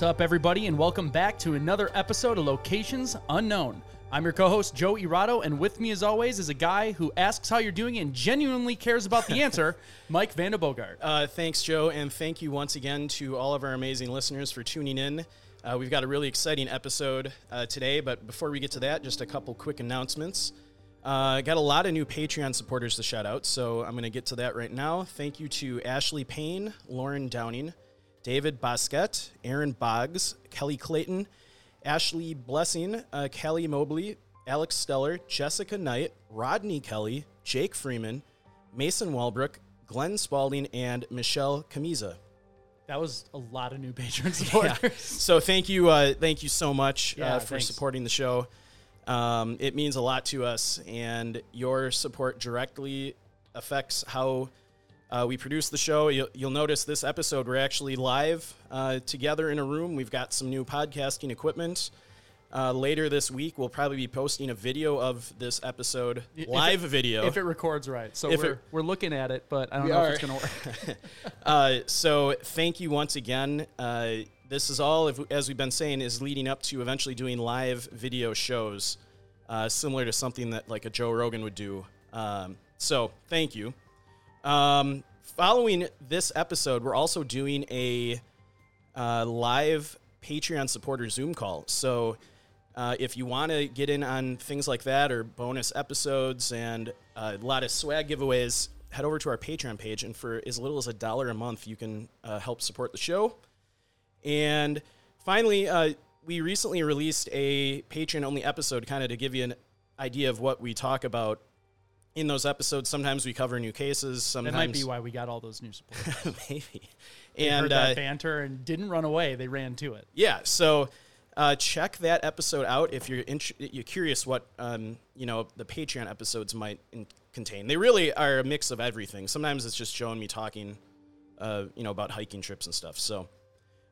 What's up, everybody, and welcome back to another episode of Locations Unknown. I'm your co host, Joe Irado, and with me, as always, is a guy who asks how you're doing and genuinely cares about the answer, Mike Vandebogart. Uh, thanks, Joe, and thank you once again to all of our amazing listeners for tuning in. Uh, we've got a really exciting episode uh, today, but before we get to that, just a couple quick announcements. Uh, got a lot of new Patreon supporters to shout out, so I'm going to get to that right now. Thank you to Ashley Payne, Lauren Downing, David Bosquet, Aaron Boggs, Kelly Clayton, Ashley Blessing, uh, Kelly Mobley, Alex Steller, Jessica Knight, Rodney Kelly, Jake Freeman, Mason Walbrook, Glenn Spalding, and Michelle Camiza. That was a lot of new patron Yeah. supporters. So thank you, uh, thank you so much Yeah, uh, for thanks. supporting the show. Um, it means a lot to us, and your support directly affects how uh, we produce the show. You'll, you'll notice this episode we're actually live uh, together in a room. We've got some new podcasting equipment. Uh, later this week, we'll probably be posting a video of this episode, If live it- video. If it records right. So If we're, it- we're looking at it, but I don't know are. if it's going to work. Uh, so thank you once again. Uh, this is all, if, as we've been saying, is leading up to eventually doing live video shows, uh, similar to something that like a Joe Rogan would do. Um, so thank you. Um, following this episode, we're also doing a uh, live Patreon supporter Zoom call. So uh, if you want to get in on things like that or bonus episodes and uh, a lot of swag giveaways, head over to our Patreon page. And for as little as a dollar a month, you can uh, help support the show. And finally, uh, we recently released a Patreon only episode kind of to give you an idea of what we talk about in those episodes. Sometimes we cover new cases. That Sometimes might be why we got all those new supporters. maybe. They heard And that uh, banter and didn't run away. They ran to it. yeah, so uh, check that episode out if you're int- you're curious what um, you know the Patreon episodes might in- contain. They really are a mix of everything. Sometimes it's just showing me talking, uh, you know, about hiking trips and stuff. So,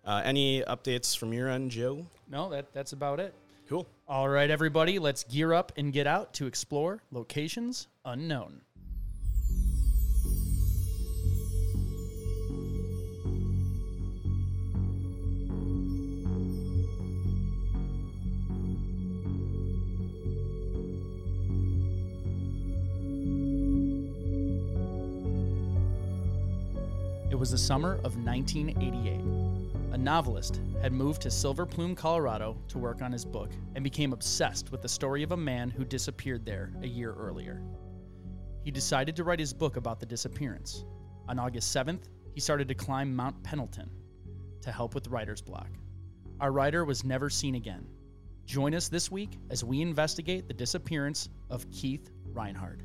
uh, any updates from your end, Joe? No, that, that's about it. Cool. All right, everybody, let's gear up and get out to explore locations unknown. It was the summer of 1988. A novelist had moved to Silver Plume, Colorado to work on his book and became obsessed with the story of a man who disappeared there a year earlier. He decided to write his book about the disappearance. On August 7th, he started to climb Mount Pendleton to help with writer's block. Our writer was never seen again. Join us this week as we investigate the disappearance of Keith Reinhard.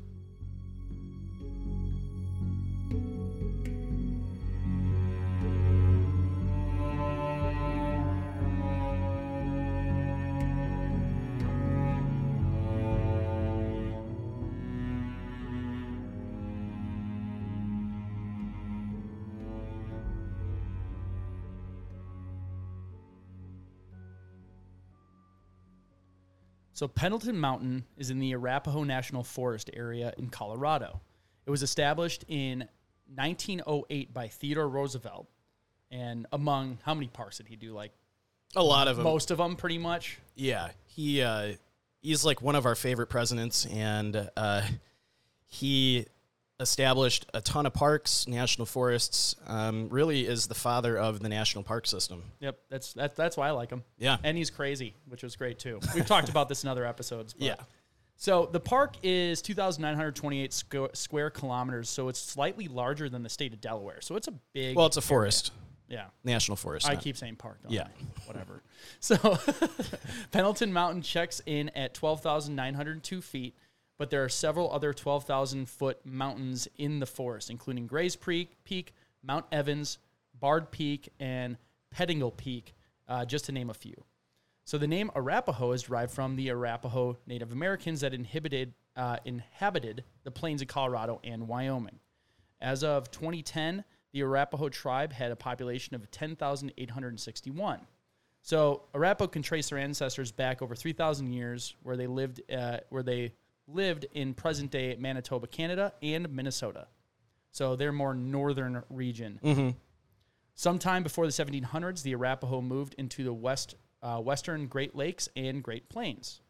So, Pendleton Mountain is in the Arapaho National Forest area in Colorado. It was established in 1908 by Theodore Roosevelt. And among how many parks did he do? Like A lot of them. most of them, pretty much. Yeah, he uh, he's like one of our favorite presidents, and uh, he established a ton of parks, national forests. Um, really, is the father of the national park system. Yep, that's that's that's why I like him. Yeah. and he's crazy, which was great too. We've talked about this in other episodes. But. Yeah. So the park is 2,928 squ- square kilometers, so it's slightly larger than the state of Delaware. So it's a big. Well, it's a forest. Yeah. National Forest. I not- keep saying park. Yeah. I? Whatever. So Pendleton Mountain checks in at 12,902 feet, but there are several other 12,000 foot mountains in the forest, including Gray's Peak, Mount Evans, Bard Peak, and Pettingell Peak, uh, just to name a few. So the name Arapaho is derived from the Arapaho Native Americans that uh, inhabited the plains of Colorado and Wyoming. As of 2010, the Arapaho tribe had a population of 10,861. So Arapaho can trace their ancestors back over 3,000 years, where they lived, uh, where they lived in present-day Manitoba, Canada, and Minnesota. So they're more northern region. Sometime before the 1700s, the Arapaho moved into the west, uh, western Great Lakes and Great Plains.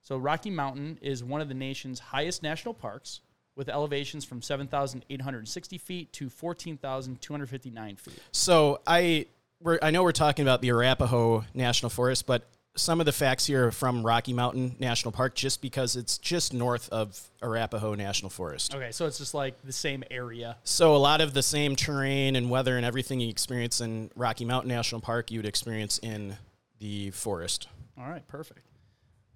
So Rocky Mountain is one of the nation's highest national parks, with elevations from 7,860 feet to 14,259 feet. So I we're, I know we're talking about the Arapaho National Forest, but some of the facts here are from Rocky Mountain National Park, just because it's just north of Arapaho National Forest. Okay, so it's just like the same area. So a lot of the same terrain and weather and everything you experience in Rocky Mountain National Park, you would experience in the forest. All right, perfect.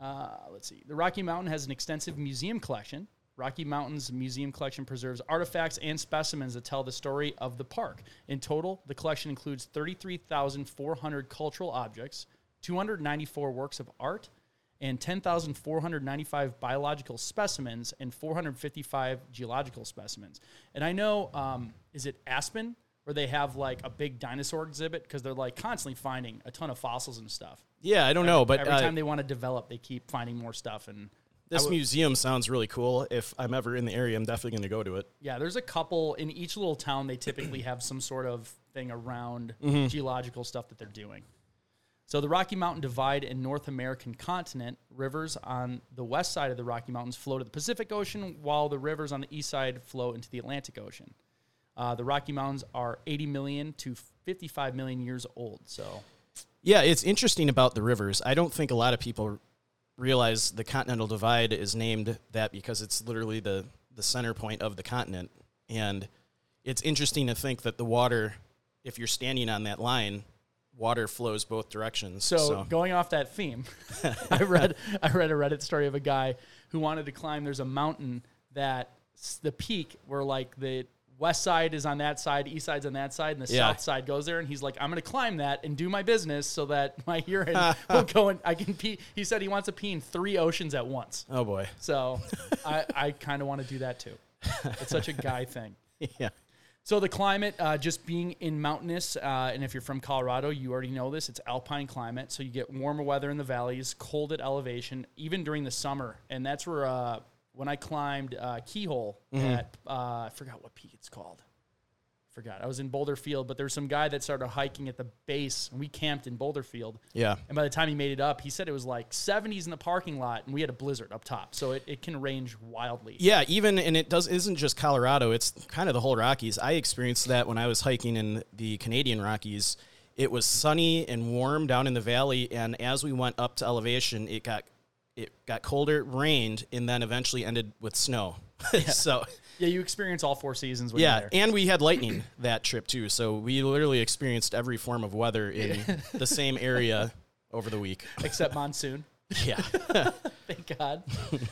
Uh, let's see. The Rocky Mountain has an extensive museum collection. Rocky Mountain's museum collection preserves artifacts and specimens that tell the story of the park. In total, the collection includes 33,400 cultural objects, 294 works of art, and 10,495 biological specimens and 455 geological specimens. And I know, um, is it Aspen, where they have like a big dinosaur exhibit because they're like constantly finding a ton of fossils and stuff Yeah, I don't know, but every uh, time they want to develop, they keep finding more stuff. And this would- museum sounds really cool. If I'm ever in the area, I'm definitely going to go to it. yeah, there's a couple in each little town. They typically have some sort of thing around Mm-hmm. geological stuff that they're doing. So the Rocky Mountain Divide and North American continent rivers on the west side of the Rocky Mountains flow to the Pacific Ocean, while the rivers on the east side flow into the Atlantic Ocean. Uh, the Rocky Mountains are 80 million to 55 million years old. So Yeah, it's interesting about the rivers. I don't think a lot of people realize the Continental Divide is named that because it's literally the, the center point of the continent. And it's interesting to think that the water, if you're standing on that line, water flows both directions. So, going off that theme, I read I read a Reddit story of a guy who wanted to climb. There's a mountain that the peak where like the west side is on that side, east side's on that side, and the Yeah. south side goes there. And he's like, I'm going to climb that and do my business so that my urine will go and I can pee. He said he wants to pee in three oceans at once. oh boy. So I, I kind of want to do that too. It's such a guy thing. yeah. So the climate, uh, just being in mountainous, uh, and if you're from Colorado, you already know this. It's alpine climate, so you get warmer weather in the valleys, cold at elevation, even during the summer. And that's where uh, when I climbed uh, Keyhole at uh, I forgot what peak it's called. Forgot. I was in Boulder Field, but there was some guy that started hiking at the base, and we camped in Boulder Field. Yeah. And by the time he made it up, he said it was like 70s in the parking lot, and we had a blizzard up top, so it, it can range wildly. Yeah, even and it does isn't just Colorado, it's kind of the whole Rockies. I experienced that when I was hiking in the Canadian Rockies. It was sunny and warm down in the valley and as we went up to elevation, it got it got colder, it rained, and then eventually ended with snow. so Yeah, you experience all four seasons when yeah, you're there. and we had lightning that trip too. So we literally experienced every form of weather in the same area over the week. except monsoon. Yeah. Thank God.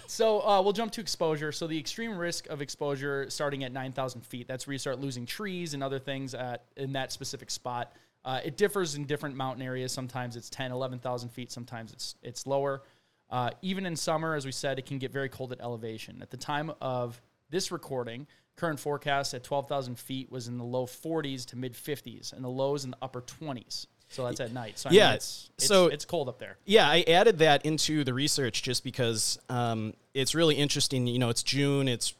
so uh, we'll jump to exposure. So the extreme risk of exposure starting at 9,000 feet. That's where you start losing trees and other things at, in that specific spot. Uh, it differs in different mountain areas. Sometimes it's 10, 11,000 feet. Sometimes it's it's lower. Uh, even in summer, as we said, it can get very cold at elevation. At the time of this recording, current forecast at 12,000 feet was in the low 40s to mid 50s, and the lows in the upper 20s. So that's at night. So I Yeah, mean, it's, it's, so- it's cold up there. Yeah, I added that into the research just because um, it's really interesting. You know, it's June. It's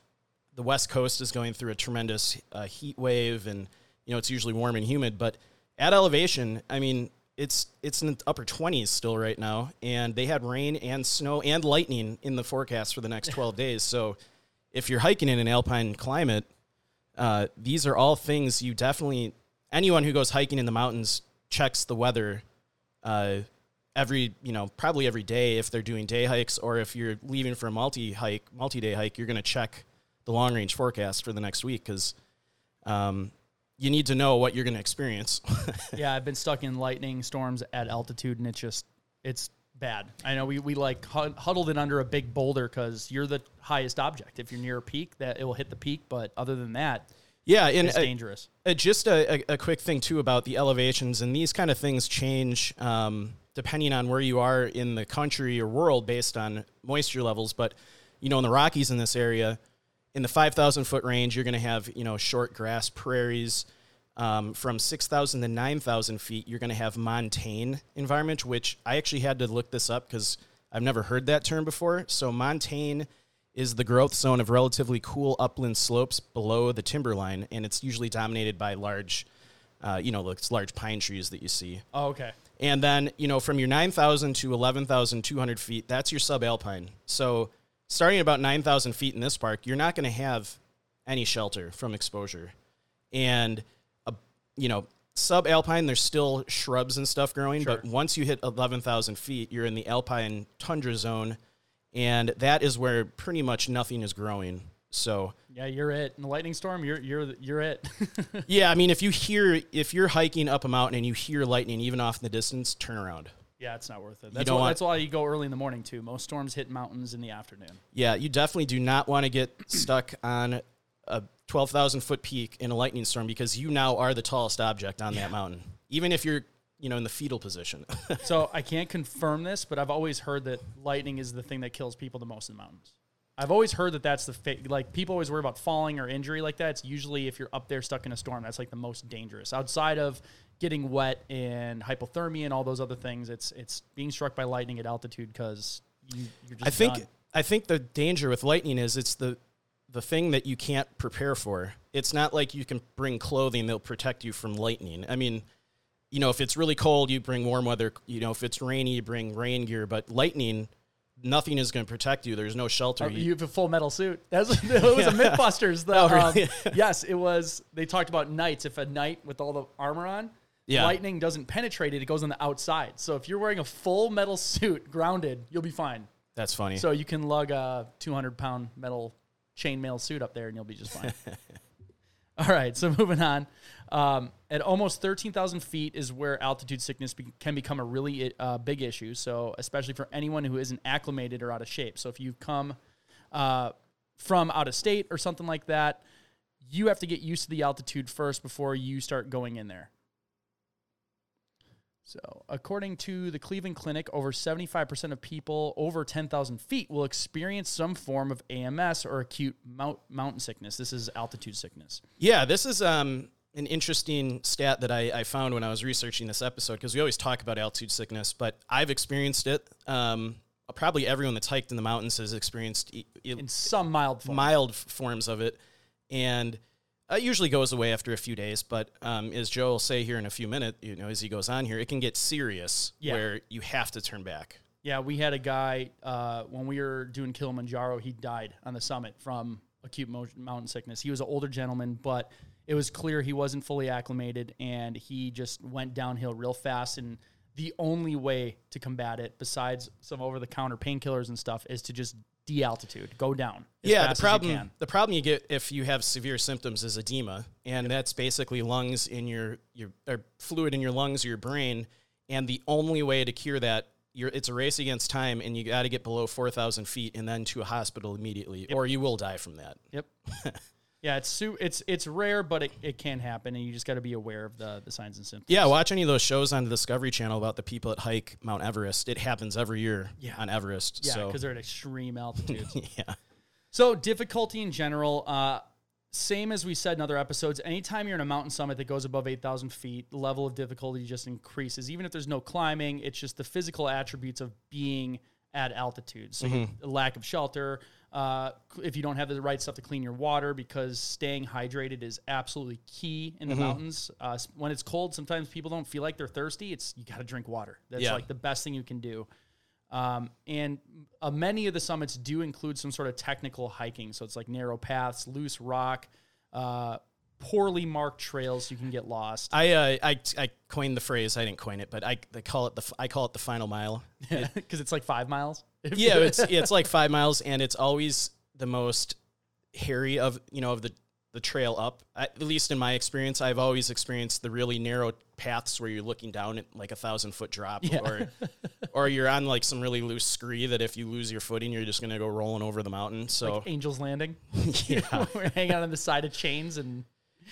the West Coast is going through a tremendous uh, heat wave, and you know it's usually warm and humid. But at elevation, I mean, it's it's in the upper twenties still right now, and they had rain and snow and lightning in the forecast for the next twelve days. So, if you're hiking in an alpine climate, uh, these are all things you definitely anyone who goes hiking in the mountains checks the weather uh, every you know probably every day if they're doing day hikes or if you're leaving for a multi hike multi day hike you're going to check the long range forecast for the next week because um, you need to know what you're going to experience. yeah, I've been stuck in lightning storms at altitude, and it's just it's bad. I know we, we like huddled it under a big boulder because you're the highest object. If you're near a peak, that it will hit the peak. But other than that, yeah, and it's dangerous. Uh, just a, a, a, quick thing too about the elevations, and these kind of things change um, depending on where you are in the country or world based on moisture levels. But you know, in the Rockies in this area, in the 5,000 foot range, you're going to have you know short grass prairies. Um, from 6,000 to 9,000 feet, you're going to have montane environment, which I actually had to look this up because I've never heard that term before. So montane is the growth zone of relatively cool upland slopes below the timberline, and it's usually dominated by large, uh, you know, it's large pine trees that you see. Oh, okay. And then, you know, from your 9,000 to 11,200 feet, that's your subalpine. So starting at about 9,000 feet in this park, you're not going to have any shelter from exposure. And, uh, you know, subalpine, there's still shrubs and stuff growing, sure. but once you hit 11,000 feet, you're in the alpine tundra zone, and that is where pretty much nothing is growing. So yeah, you're it. In the lightning storm, you're you're you're it. yeah, I mean, if you hear if you're hiking up a mountain and you hear lightning even off in the distance, turn around. Yeah, it's not worth it. That's, why, want, that's why you go early in the morning too. Most storms hit mountains in the afternoon. Yeah, you definitely do not want to get stuck on a 12,000 foot peak in a lightning storm because you now are the tallest object on yeah. that mountain, even if you're you know in the fetal position. so I can't confirm this, but I've always heard that lightning is the thing that kills people the most in the mountains. I've always heard that that's the fa- like people always worry about falling or injury like that. It's usually if you're up there stuck in a storm, that's like the most dangerous. Outside of getting wet and hypothermia and all those other things. It's it's being struck by lightning at altitude because you, are just. I think done. I think the danger with lightning is it's the the thing that you can't prepare for. It's not like you can bring clothing that'll protect you from lightning. I mean, you know, if it's really cold, you bring warm weather. You know, if it's rainy, you bring rain gear. But lightning, nothing is going to protect you. There's no shelter. Oh, you have a full metal suit. That's it was yeah. a MythBusters. The, oh, really? um, yes, it was. They talked about knights. If a knight with all the armor on, yeah. lightning doesn't penetrate it; it goes on the outside. So if you're wearing a full metal suit, grounded, you'll be fine. That's funny. So you can lug a 200 pound metal chainmail suit up there, and you'll be just fine. All right, so moving on. Um, at almost 13,000 feet is where altitude sickness be- can become a really uh, big issue. So, especially for anyone who isn't acclimated or out of shape. So, if you come uh, from out of state or something like that, you have to get used to the altitude first before you start going in there. So, according to the Cleveland Clinic, over 75% of people over 10,000 feet will experience some form of AMS or acute mount, mountain sickness. This is altitude sickness. Yeah, this is um, an interesting stat that I, I, found when I was researching this episode because we always talk about altitude sickness, but I've experienced it. Um, probably everyone that's hiked in the mountains has experienced e- in some mild form. mild forms of it, and it usually goes away after a few days, but um, as Joe will say here in a few minutes, you know, as he goes on here, it can get serious yeah. where you have to turn back. Yeah, we had a guy uh, when we were doing Kilimanjaro. He died on the summit from acute mountain sickness. He was an older gentleman, but it was clear he wasn't fully acclimated, and he just went downhill real fast. And the only way to combat it, besides some over-the-counter painkillers and stuff, is to just de-altitude, go down. yeah, the problem the problem you get if you have severe symptoms is edema, and yep. that's basically lungs in your your or fluid in your lungs or your brain. And the only way to cure that, You're, it's a race against time, and you got to get below four thousand feet and then to a hospital immediately, yep. or you will die from that. Yep. Yeah, it's su- it's it's rare, but it, it can happen, and you just got to be aware of the the signs and symptoms. Yeah, watch any of those shows on the Discovery Channel about the people that hike Mount Everest. It happens every year yeah. on Everest. Yeah, because they're at extreme altitudes. yeah. So difficulty in general, uh, same as we said in other episodes. Anytime you're in a mountain summit that goes above eight thousand feet, the level of difficulty just increases. Even if there's no climbing, it's just the physical attributes of being at altitude. So mm-hmm. lack of shelter, uh, if you don't have the right stuff to clean your water, because staying hydrated is absolutely key in the mm-hmm. mountains. Uh, when it's cold, sometimes people don't feel like they're thirsty. It's you got to drink water. That's yeah. like the best thing you can do. Um, and uh, many of the summits do include some sort of technical hiking. So it's like narrow paths, loose rock, uh, poorly marked trails. You can get lost. I, uh, I I coined the phrase. I didn't coin it, but I, I call it the I call it the final mile because it, it's like five miles yeah, it's it's like five miles, and it's always the most hairy of you know of the the trail up. At least in my experience, I've always experienced the really narrow paths where you're looking down at like a thousand foot drop, Yeah. or or you're on like some really loose scree that if you lose your footing, you're just gonna go rolling over the mountain. So Like Angel's Landing. yeah, We're hanging out on the side of chains and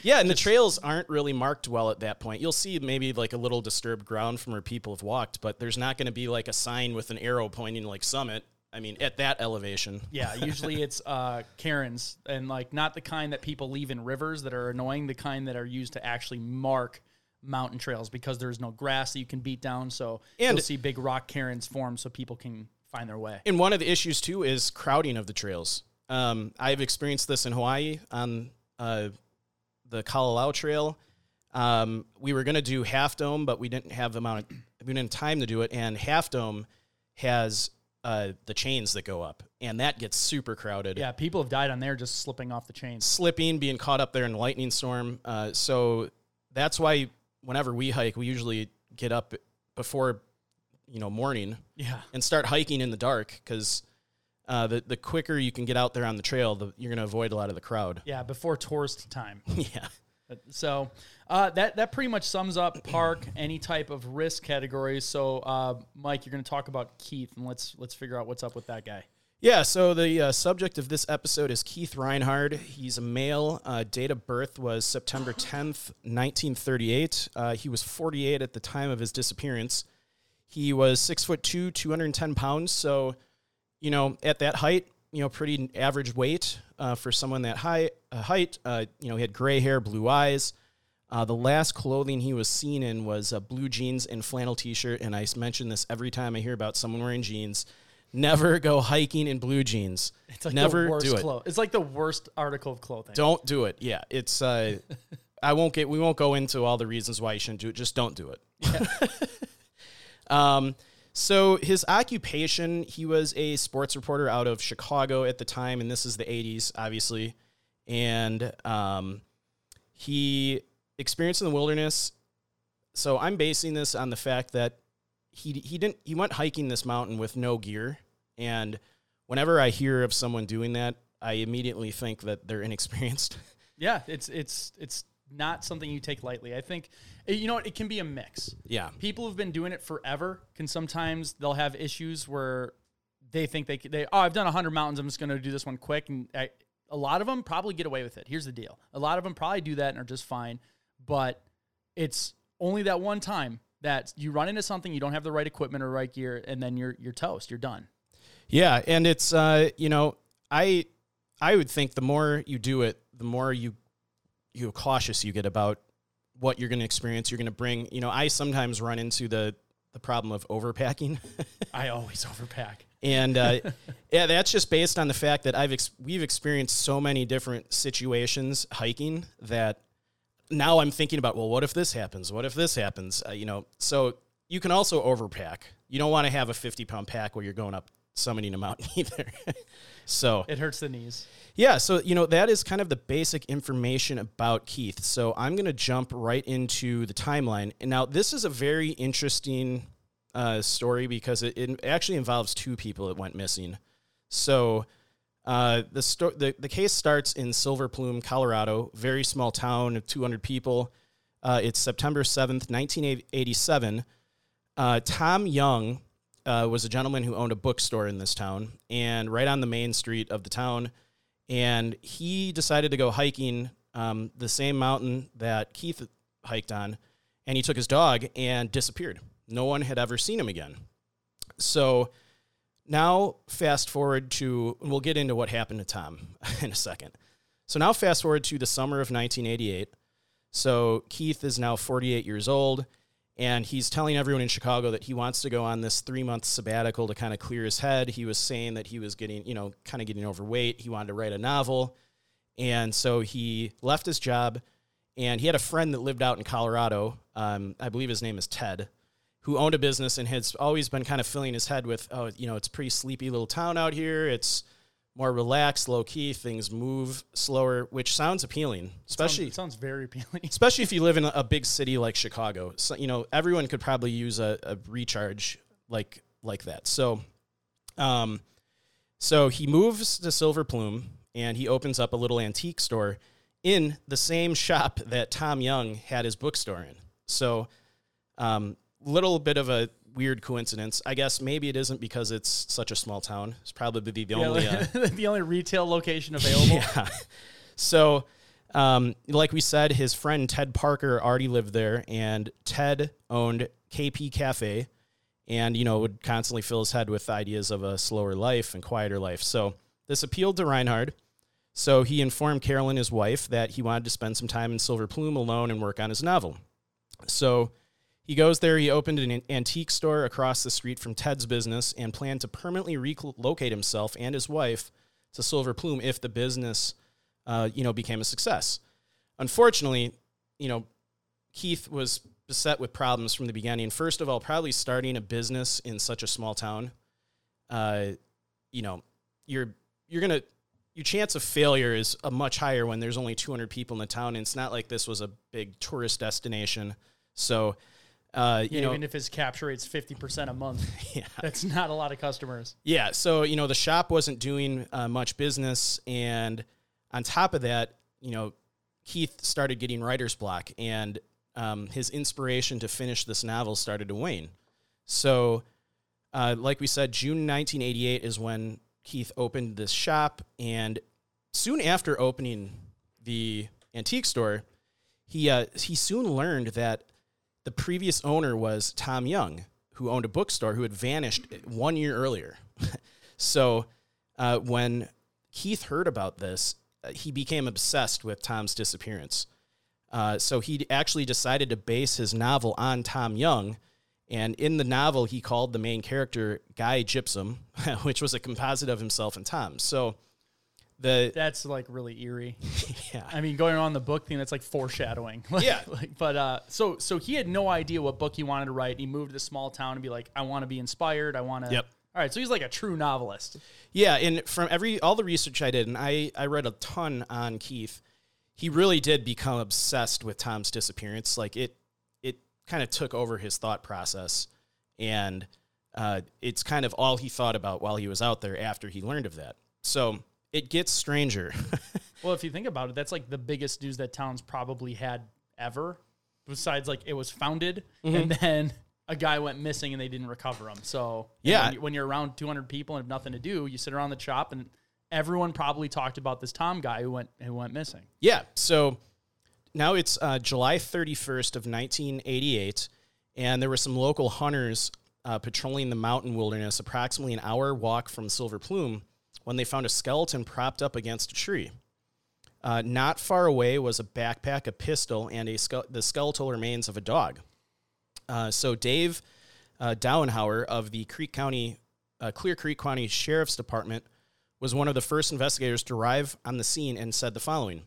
yeah, and the trails aren't really marked well at that point. You'll see maybe like a little disturbed ground from where people have walked, but there's not going to be like a sign with an arrow pointing like summit. I mean, at that elevation. yeah, usually it's uh cairns and like not the kind that people leave in rivers that are annoying, the kind that are used to actually mark mountain trails because there's no grass that you can beat down. So And- you'll see big rock cairns form so people can find their way. And one of the issues too is crowding of the trails. Um, I've experienced this in Hawaii on uh, the Kalalau Trail. Um, we were going to do Half Dome, but we didn't have the amount. Of, we didn't have time to do it. And Half Dome has uh, the chains that go up, and that gets super crowded. Yeah, people have died on there just slipping off the chains. slipping, being caught up there in a lightning storm. Uh, so that's why whenever we hike, we usually get up before you know morning Yeah. and start hiking in the dark because uh, the the quicker you can get out there on the trail, the, you're going to avoid a lot of the crowd. Yeah, before tourist time. yeah. So uh, that that pretty much sums up park any type of risk categories. So uh, Mike, you're going to talk about Keith, and let's let's figure out what's up with that guy. Yeah, so the uh, subject of this episode is Keith Reinhard. He's a male. Uh, date of birth was September 10th, 1938. Uh, he was 48 at the time of his disappearance. He was six foot two, 210 pounds. So, you know, at that height, you know, pretty average weight uh, for someone that high uh, height. Uh, you know, he had gray hair, blue eyes. Uh, the last clothing he was seen in was uh, blue jeans and flannel t-shirt. And I mention this every time I hear about someone wearing jeans. Never go hiking in blue jeans. It's like Never the worst do it. clo- It's like the worst article of clothing. Don't do it. Yeah, it's. Uh, I won't get. We won't go into all the reasons why you shouldn't do it. Just don't do it. um. So his occupation, he was a sports reporter out of Chicago at the time, and this is the '80s, obviously, and um, he experienced in the wilderness. So I'm basing this on the fact that he he didn't he went hiking this mountain with no gear, and whenever I hear of someone doing that, I immediately think that they're inexperienced. Yeah, it's it's it's not something you take lightly. I think eh, you know it can be a mix. yeah, People who've been doing it forever can sometimes they'll have issues where they think they they oh I've done 100 mountains I'm just going to do this one quick and I, a lot of them probably get away with it. Here's the deal. A lot of them probably do that and are just fine, but it's only that one time that you run into something you don't have the right equipment or right gear and then you're you're toast. You're done. yeah, and it's uh, you know, I I would think the more you do it, the more you you cautious you get about what you're going to experience. You're going to bring. You know, I sometimes run into the the problem of overpacking. I always overpack. And uh, yeah, that's just based on the fact that I've ex- we've experienced so many different situations hiking that now I'm thinking about well, what if this happens? What if this happens? Uh, you know, so you can also overpack. You don't want to have a 50 pound pack where you're going up summiting a out either. so It hurts the knees. yeah, so you know that is kind of the basic information about Keith. So I'm going to jump right into the timeline. And now this is a very interesting uh, story because it, it actually involves two people that went missing. So uh, the, sto- the the case starts in Silver Plume, Colorado, very small town of 200 people. Uh, it's September 7th, 1987. Uh, Tom Young uh, was a gentleman who owned a bookstore in this town, and right on the main street of the town. And he decided to go hiking um, the same mountain that Keith hiked on, and he took his dog and disappeared. No one had ever seen him again. So now, fast forward to, we'll get into what happened to Tom in a second. So now, fast forward to the summer of 1988. So Keith is now 48 years old, and he's telling everyone in Chicago that he wants to go on this three month sabbatical to kind of clear his head. He was saying that he was getting, you know, kind of getting overweight. He wanted to write a novel. And so he left his job, and he had a friend that lived out in Colorado. Um, I believe his name is Ted, who owned a business and has always been kind of filling his head with, oh, you know, it's pretty sleepy little town out here. It's more relaxed, low key. Things move slower, which sounds appealing, especially Sounds, sounds very appealing. especially if you live in a big city like Chicago. So you know everyone could probably use a, a recharge like like that. So, um, so he moves to Silver Plume and he opens up a little antique store in the same shop that Tom Young had his bookstore in. So, um, little bit of a weird coincidence. I guess maybe it isn't because it's such a small town. It's probably the, the only. Uh, the only retail location available. yeah. So, um, like we said, his friend Ted Parker already lived there, and Ted owned KP Cafe, and you know would constantly fill his head with ideas of a slower life and quieter life. So this appealed to Reinhard. So he informed Carolyn, his wife, that he wanted to spend some time in Silver Plume alone and work on his novel. So he goes there. He opened an antique store across the street from Ted's business and planned to permanently relocate himself and his wife to Silver Plume if the business, uh, you know, became a success. Unfortunately, you know, Keith was beset with problems from the beginning. First of all, probably starting a business in such a small town, uh, you know, you're you're gonna your chance of failure is a much higher when there's only 200 people in the town, and it's not like this was a big tourist destination. So, uh, yeah, you know, even if his capture rate's fifty percent a month, yeah, that's not a lot of customers. yeah. So you know, the shop wasn't doing uh, much business, and on top of that, you know, Keith started getting writer's block, and um, his inspiration to finish this novel started to wane. So, uh, like we said, June 1988 is when Keith opened this shop, and soon after opening the antique store, he uh, he soon learned that the previous owner was Tom Young, who owned a bookstore who had vanished one year earlier. so uh, when Keith heard about this, uh, he became obsessed with Tom's disappearance. Uh, so he actually decided to base his novel on Tom Young. And in the novel, he called the main character Guy Gypsum, which was a composite of himself and Tom. So the That's like really eerie. yeah, I mean, going on the book thing, that's like foreshadowing. Like- Yeah. Like, but uh, so so he had no idea what book he wanted to write. He moved to the small town and be like, I want to be inspired. I want to. Yep. All right. So he's like a true novelist. Yeah, and from every all the research I did, and I I read a ton on Keith, he really did become obsessed with Tom's disappearance. Like it it kind of took over his thought process, and uh, it's kind of all he thought about while he was out there after he learned of that. So it gets stranger. Well, if you think about it, that's like the biggest news that town's probably had ever. Besides, like it was founded, Mm-hmm. and then a guy went missing and they didn't recover him. So Yeah. when, you- when you're around 200 people and have nothing to do, you sit around the shop and everyone probably talked about this Tom guy who went who went missing. Yeah. So now it's uh, July 31st of 1988, and there were some local hunters uh, patrolling the mountain wilderness, approximately an hour walk from Silver Plume, when they found a skeleton propped up against a tree. Uh, not far away was a backpack, a pistol, and a the skeletal remains of a dog. Uh, so Dave uh, of the Creek County, uh, Clear Creek County Sheriff's Department was one of the first investigators to arrive on the scene and said the following.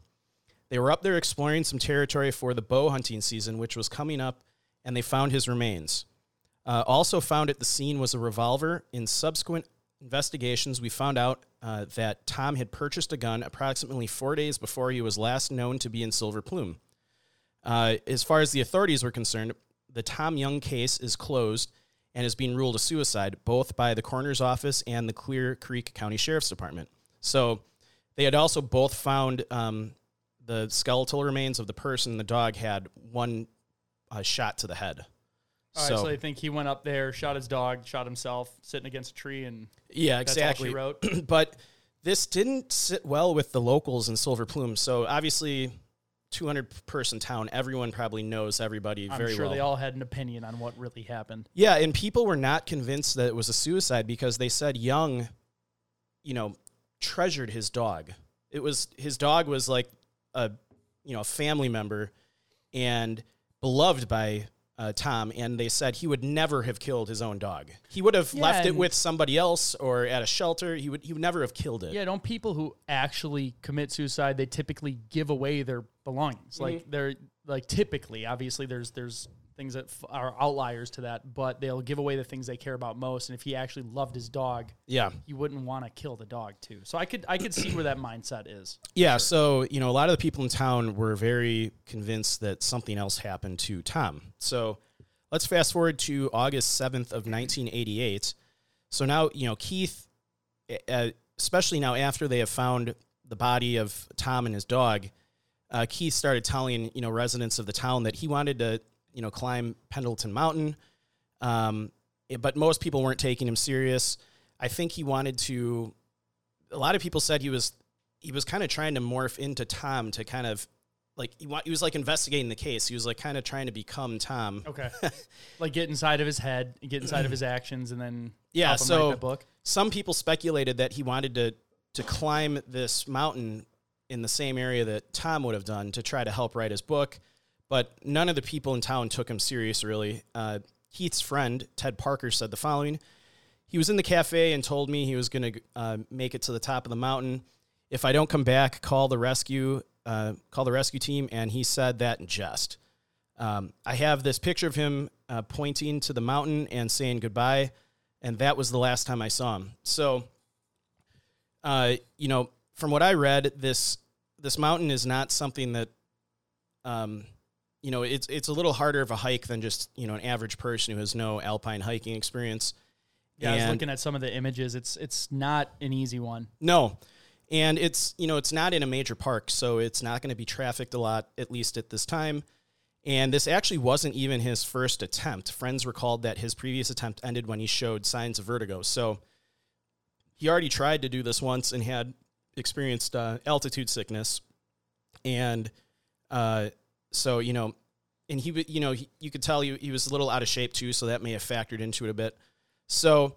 They were up there exploring some territory for the bow hunting season, which was coming up, and they found his remains. Uh, also found at the scene was a revolver. In subsequent investigations, we found out uh, that Tom had purchased a gun approximately four days before he was last known to be in Silver Plume. Uh, as far as the authorities were concerned, the Tom Young case is closed and is being ruled a suicide, both by the coroner's office and the Clear Creek County Sheriff's Department. So they had also both found um, the skeletal remains of the person. The dog had one uh, shot to the head. Right, so, I think he went up there, shot his dog, shot himself, sitting against a tree, and yeah, exactly. she wrote. but this didn't sit well with the locals in Silver Plume. So obviously, 200 person town, everyone probably knows everybody I'm very sure well. they all had an opinion on what really happened. Yeah, and people were not convinced that it was a suicide because they said Young, you know, treasured his dog. It was his dog was like a you know a family member and beloved by uh, Tom, and they said he would never have killed his own dog. He would have Yeah, left it with somebody else or at a shelter. He would he would never have killed it. Yeah, don't people who actually commit suicide they typically give away their belongings? Like they're like typically, obviously, there's there's things that f- are outliers to that, but they'll give away the things they care about most. And if he actually loved his dog, yeah. he wouldn't want to kill the dog too. So I could I could see where that mindset is. Yeah, so you know, a lot of the people in town were very convinced that something else happened to Tom. So let's fast forward to August seventh of nineteen eighty eight. So now you know Keith, uh, especially now after they have found the body of Tom and his dog, uh, Keith started telling you know residents of the town that he wanted to you know climb Pendleton Mountain, um, it- but most people weren't taking him serious. I think he wanted to. A lot of people said he was he was kind of trying to morph into Tom to kind of like he, wa- he was like investigating the case. He was like kind of trying to become Tom. Okay. like get inside of his head, get inside of his actions, and then Yeah, so- some people speculated that he wanted to to climb this mountain in the same area that Tom would have done to try to help write his book, but none of the people in town took him serious. Really, uh, Keith's friend Ted Parker said the following: He was in the cafe and told me he was going to uh, make it to the top of the mountain. If I don't come back, call the rescue uh, call the rescue team. And he said that in jest. Um, I have this picture of him uh, pointing to the mountain and saying goodbye, and that was the last time I saw him. So, uh, you know, from what I read, this this mountain is not something that, um, you know, it's it's a little harder of a hike than just you know an average person who has no alpine hiking experience. Yeah, I was looking at some of the images. It's it's not an easy one. No. And it's, you know, it's not in a major park, so it's not going to be trafficked a lot, at least at this time. And this actually wasn't even his first attempt. Friends recalled that his previous attempt ended when he showed signs of vertigo. So he already tried to do this once and had experienced uh, altitude sickness. And uh, so, you know, and he, you know, he, you could tell he, he was a little out of shape too, so that may have factored into it a bit. So,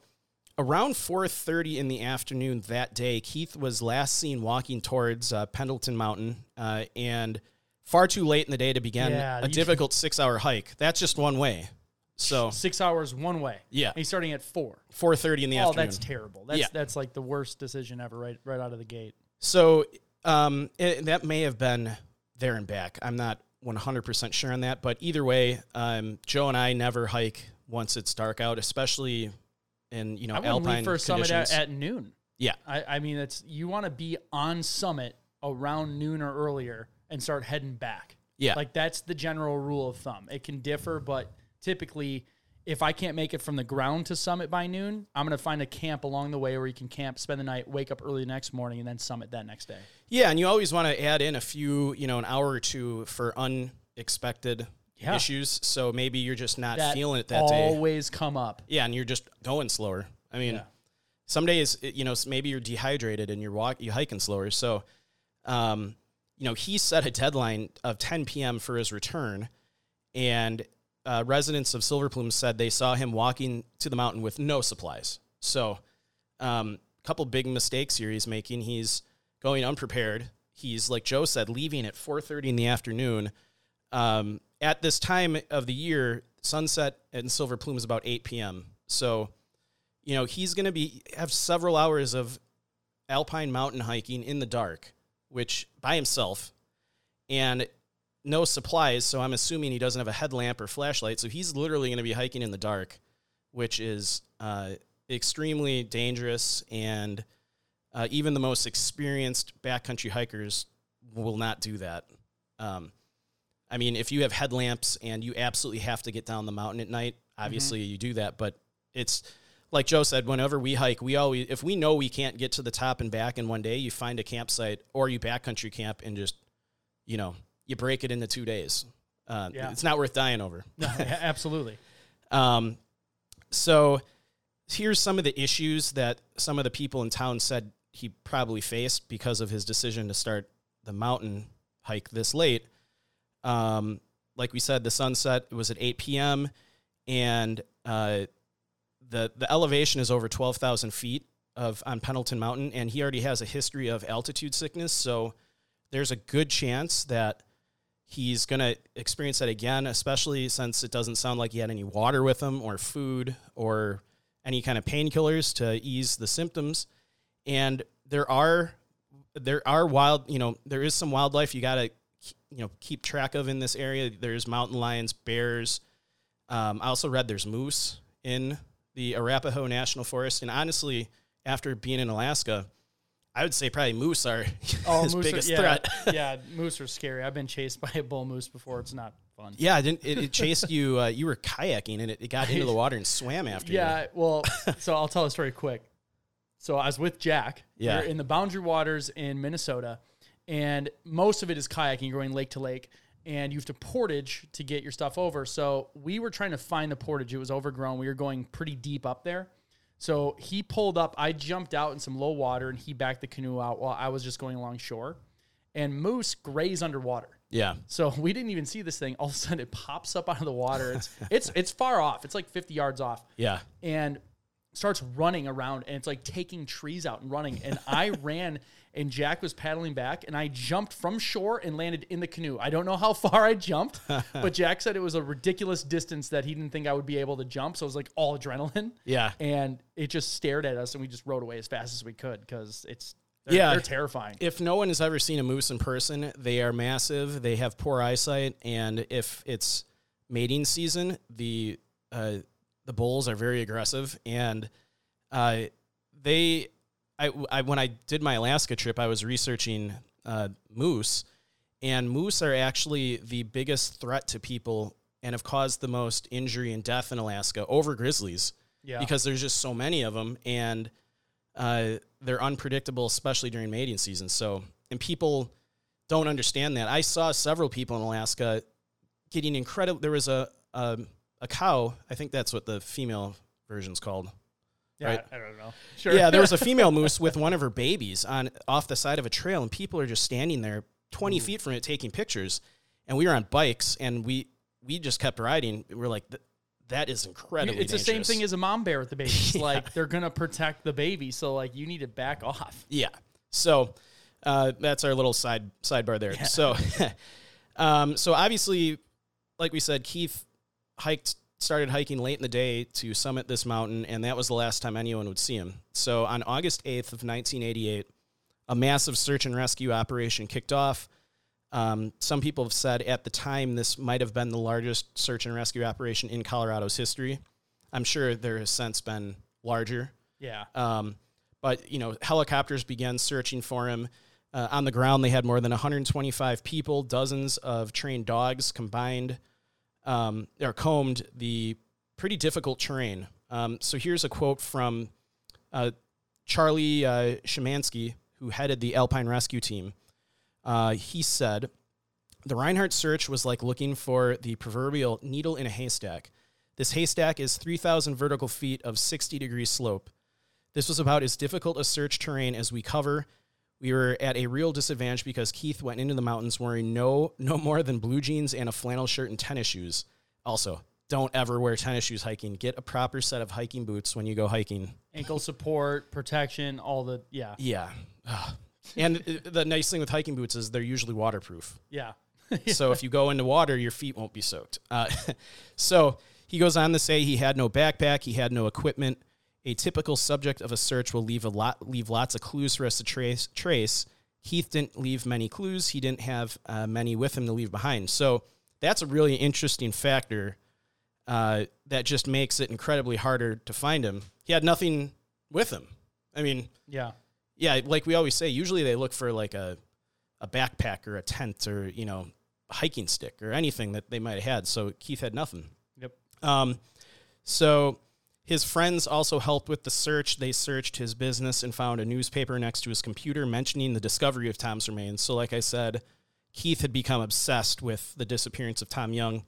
around 4.30 in the afternoon that day keith was last seen walking towards uh, pendleton mountain uh, and far too late in the day to begin Yeah, a difficult six hour hike that's just one way so Six hours one way. Yeah. And he's starting at four. 4.30 in the afternoon. Oh, afternoon that's terrible. That's Yeah. that's like the worst decision ever, right right out of the gate. so um, it, that may have been there and back i'm not 100% sure on that but either way um, joe and i never hike once it's dark out especially in you know I alpine leave for a summit conditions. at, at noon. yeah I, I mean, it's you want to be on summit around noon or earlier and start heading back. Yeah. like that's the general rule of thumb. It can differ, but typically, if I can't make it from the ground to summit by noon, I'm gonna find a camp along the way where you can camp, spend the night, wake up early the next morning, and then summit that next day. Yeah, and you always want to add in a few, you know, an hour or two for unexpected Yeah. issues. So maybe you're just not That feeling it that day. always come up. Yeah, and you're just going slower. I mean, Yeah. some days, you know, maybe you're dehydrated and you're walk, you hiking slower. So, um, you know, he set a deadline of 10 p.m. for his return, and uh, residents of Silver Plume said they saw him walking to the mountain with no supplies. So, um, a couple big mistakes here he's making. He's going unprepared. He's like Joe said, leaving at 4:30 in the afternoon. Um, at this time of the year, sunset in Silver Plume is about 8 p.m. So, you know, he's going to be have several hours of alpine mountain hiking in the dark, which by himself, and no supplies. So I'm assuming he doesn't have a headlamp or flashlight. So he's literally going to be hiking in the dark, which is uh, extremely dangerous. And uh, even the most experienced backcountry hikers will not do that. Um, I mean, if you have headlamps and you absolutely have to get down the mountain at night, obviously you do that. But it's like Joe said, whenever we hike, we always, if we know we can't get to the top and back in one day, you find a campsite or you backcountry camp and just, you know, you break it into two days. Uh, Yeah. It's not worth dying over. No, absolutely. Um, so here's some of the issues that some of the people in town said he probably faced because of his decision to start the mountain hike this late. Um, like we said, the sunset was at 8 p.m. and uh, the the elevation is over 12,000 feet of on Pendleton Mountain, and he already has a history of altitude sickness. So there's a good chance that he's going to experience that again, especially since it doesn't sound like he had any water with him or food or any kind of painkillers to ease the symptoms. And there are there are wild, you know, there is some wildlife you got to you know keep track of in this area. There's mountain lions, bears. Um, I also read there's moose in the Arapaho National Forest, and honestly, after being in Alaska, I would say probably moose are his Oh, moose are- biggest yeah, threat. yeah, moose are scary. I've been chased by a bull moose before. It's not fun. Yeah, it, didn't, it, it chased you. Uh, you were kayaking and it, it got into the water and swam after you. Yeah, well, so I'll tell a story quick. So I was with Jack. Yeah. We were in the Boundary Waters in Minnesota, and most of it is kayaking, you're going lake to lake, and you have to portage to get your stuff over. So we were trying to find the portage. It was overgrown. We were going pretty deep up there. So he pulled up. I jumped out in some low water, and he backed the canoe out while I was just going along shore. And moose graze underwater. Yeah. So we didn't even see this thing. All of a sudden, it pops up out of the water. It's it's it's far off. It's like 50 yards off, Yeah. and starts running around, and it's like taking trees out and running. And I ran, and Jack was paddling back, and I jumped from shore and landed in the canoe. I don't know how far I jumped, but Jack said it was a ridiculous distance that he didn't think I would be able to jump. So it was like all adrenaline. Yeah. And it just stared at us, and we just rode away as fast as we could because it's they're, Yeah. they're terrifying. If no one has ever seen a moose in person, they are massive. They have poor eyesight, and if it's mating season, the uh, the bulls are very aggressive. And uh, they, I, I when I did my Alaska trip, I was researching uh, moose, and moose are actually the biggest threat to people and have caused the most injury and death in Alaska over grizzlies Yeah. because there's just so many of them and uh, they're unpredictable, especially during mating season. So, and people don't understand that. I saw several people in Alaska getting incredible. There was a, a a cow. I think that's what the female version's called. Yeah, right. I, don't know. Sure. Yeah, there was a female moose with one of her babies on off the side of a trail, and people are just standing there, twenty feet from it, taking pictures. And we were on bikes, and we we just kept riding. We're like, that is incredible. it's the same thing as a mom bear with the baby. It's like they're gonna protect the baby, so like you need to back off. Yeah. So uh, that's our little side sidebar there. So, um, so obviously, like we said, Keith hiked started hiking late in the day to summit this mountain, and that was the last time anyone would see him. So on August eighth of nineteen eighty eight, a massive search and rescue operation kicked off. Um, some people have said at the time this might have been the largest search and rescue operation in Colorado's history. I'm sure there has since been larger. Yeah. Um, but you know, helicopters began searching for him. Uh, on the ground, they had more than 125 people, dozens of trained dogs combined, um, or combed the pretty difficult terrain. Um, so here's a quote from uh, Charlie uh, Szymanski, who headed the Alpine Rescue Team. Uh, he said, "The Reinhard search was like looking for the proverbial needle in a haystack. This haystack is 3,000 vertical feet of 60 degree slope. This was about as difficult a search terrain as we cover. We were at a real disadvantage because Keith went into the mountains wearing no no more than blue jeans and a flannel shirt and tennis shoes. Also, don't ever wear tennis shoes hiking. Get a proper set of hiking boots when you go hiking. Ankle support, protection, all the yeah. Yeah. Ugh. and the nice thing with hiking boots is they're usually waterproof. Yeah. so if you go into water, your feet won't be soaked. Uh, so he goes on to say he had no backpack, he had no equipment. A typical subject of a search will leave a lot, leave lots of clues for us to trace. Trace. Keith didn't leave many clues. He didn't have uh, many with him to leave behind. So that's a really interesting factor uh, that just makes it incredibly harder to find him. He had nothing with him. I mean, Yeah. yeah, like we always say, usually they look for like a a backpack or a tent or you know hiking stick or anything that they might have had. So Keith had nothing. Yep. Um, so his friends also helped with the search. They searched his business and found a newspaper next to his computer mentioning the discovery of Tom's remains. So, like I said, Keith had become obsessed with the disappearance of Tom Young,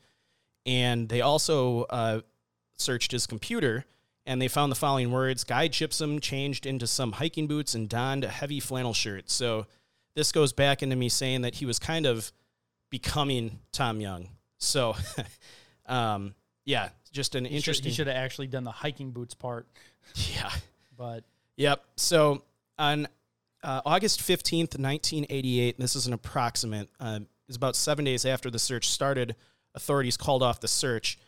and they also uh, searched his computer and they found the following words: Guy Gypsum changed into some hiking boots and donned a heavy flannel shirt. So, this goes back into me saying that he was kind of becoming Tom Young. So, um, yeah, just an He should- interesting. He should have actually done the hiking boots part, Yeah. but Yep. So on uh, August 15th, 1988, this is an approximate, uh, it's about seven days after the search started, authorities called off the search.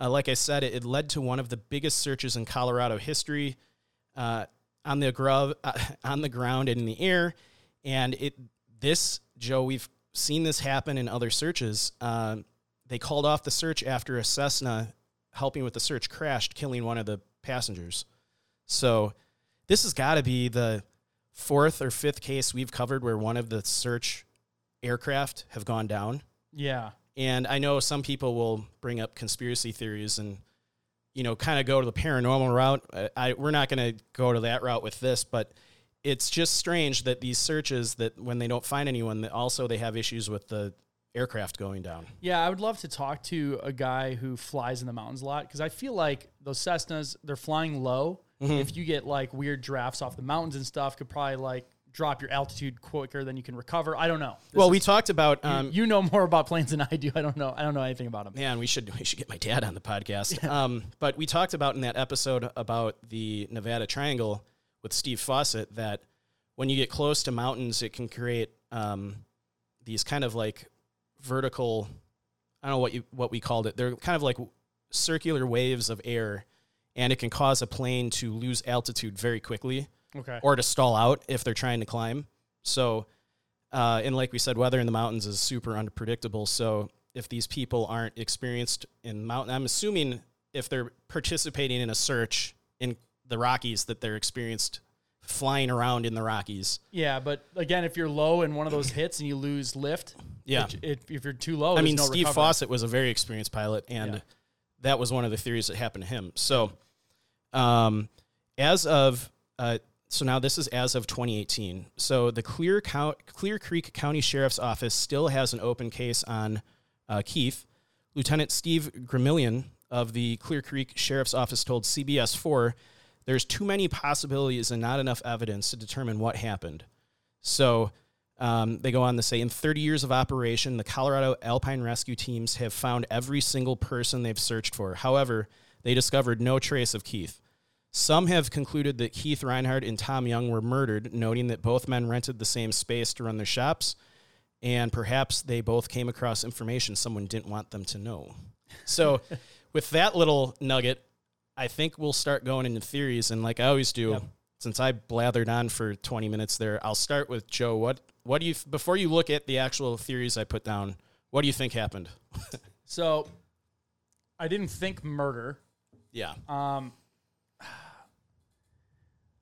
Uh, like I said, it, it led to one of the biggest searches in Colorado history uh, on, the grub, uh, on the ground and in the air. And it this, Joe, we've seen this happen in other searches. Uh, they called off the search after a Cessna helping with the search crashed, killing one of the passengers. So this has got to be the fourth or fifth case we've covered where one of the search aircraft have gone down. yeah. And I know some people will bring up conspiracy theories and you know kind of go to the paranormal route. I, I we're not going to go to that route with this, but it's just strange that these searches that when they don't find anyone, that also they have issues with the aircraft going down. Yeah, I would love to talk to a guy who flies in the mountains a lot because I feel like those Cessnas they're flying low. Mm-hmm. If you get like weird drafts off the mountains and stuff, could probably like drop your altitude quicker than you can recover. I don't know. This well, we is- talked about you- um, you know more about planes than I do. I don't know. I don't know anything about them. Man, we should we should get my dad on the podcast. Um, but we talked about in that episode about the Nevada Triangle with Steve Fossett that when you get close to mountains, it can create um, these kind of like vertical. I don't know what you what we called it. They're kind of like circular waves of air, and it can cause a plane to lose altitude very quickly Okay. or to stall out if they're trying to climb. So, uh, and like we said, weather in the mountains is super unpredictable. So, if these people aren't experienced in mountain, I'm assuming if they're participating in a search in the Rockies, that they're experienced flying around in the Rockies. Yeah, but again, if you're low in one of those hits and you lose lift, Yeah. it- it- if you're too low, I mean, no Steve recovery. Fossett was a very experienced pilot, and Yeah. that was one of the theories that happened to him. So, um, as of uh, so now this is as of 2018. So the Clear Count, Clear Creek County Sheriff's Office still has an open case on uh, Keith. Lieutenant Steve Gramillion of the Clear Creek Sheriff's Office told CBS 4 there's too many possibilities and not enough evidence to determine what happened. So um, they go on to say in 30 years of operation, the Colorado Alpine Rescue Teams have found every single person they've searched for. However, they discovered no trace of Keith. Some have concluded that Keith Reinhard and Tom Young were murdered, noting that both men rented the same space to run their shops, and perhaps they both came across information someone didn't want them to know. So, with that little nugget, I think we'll start going into theories. And like I always do, Yep. since I blathered on for 20 minutes there, I'll start with Joe. What what do you before you look at the actual theories I put down? What do you think happened? So, I didn't think murder. Yeah, Um,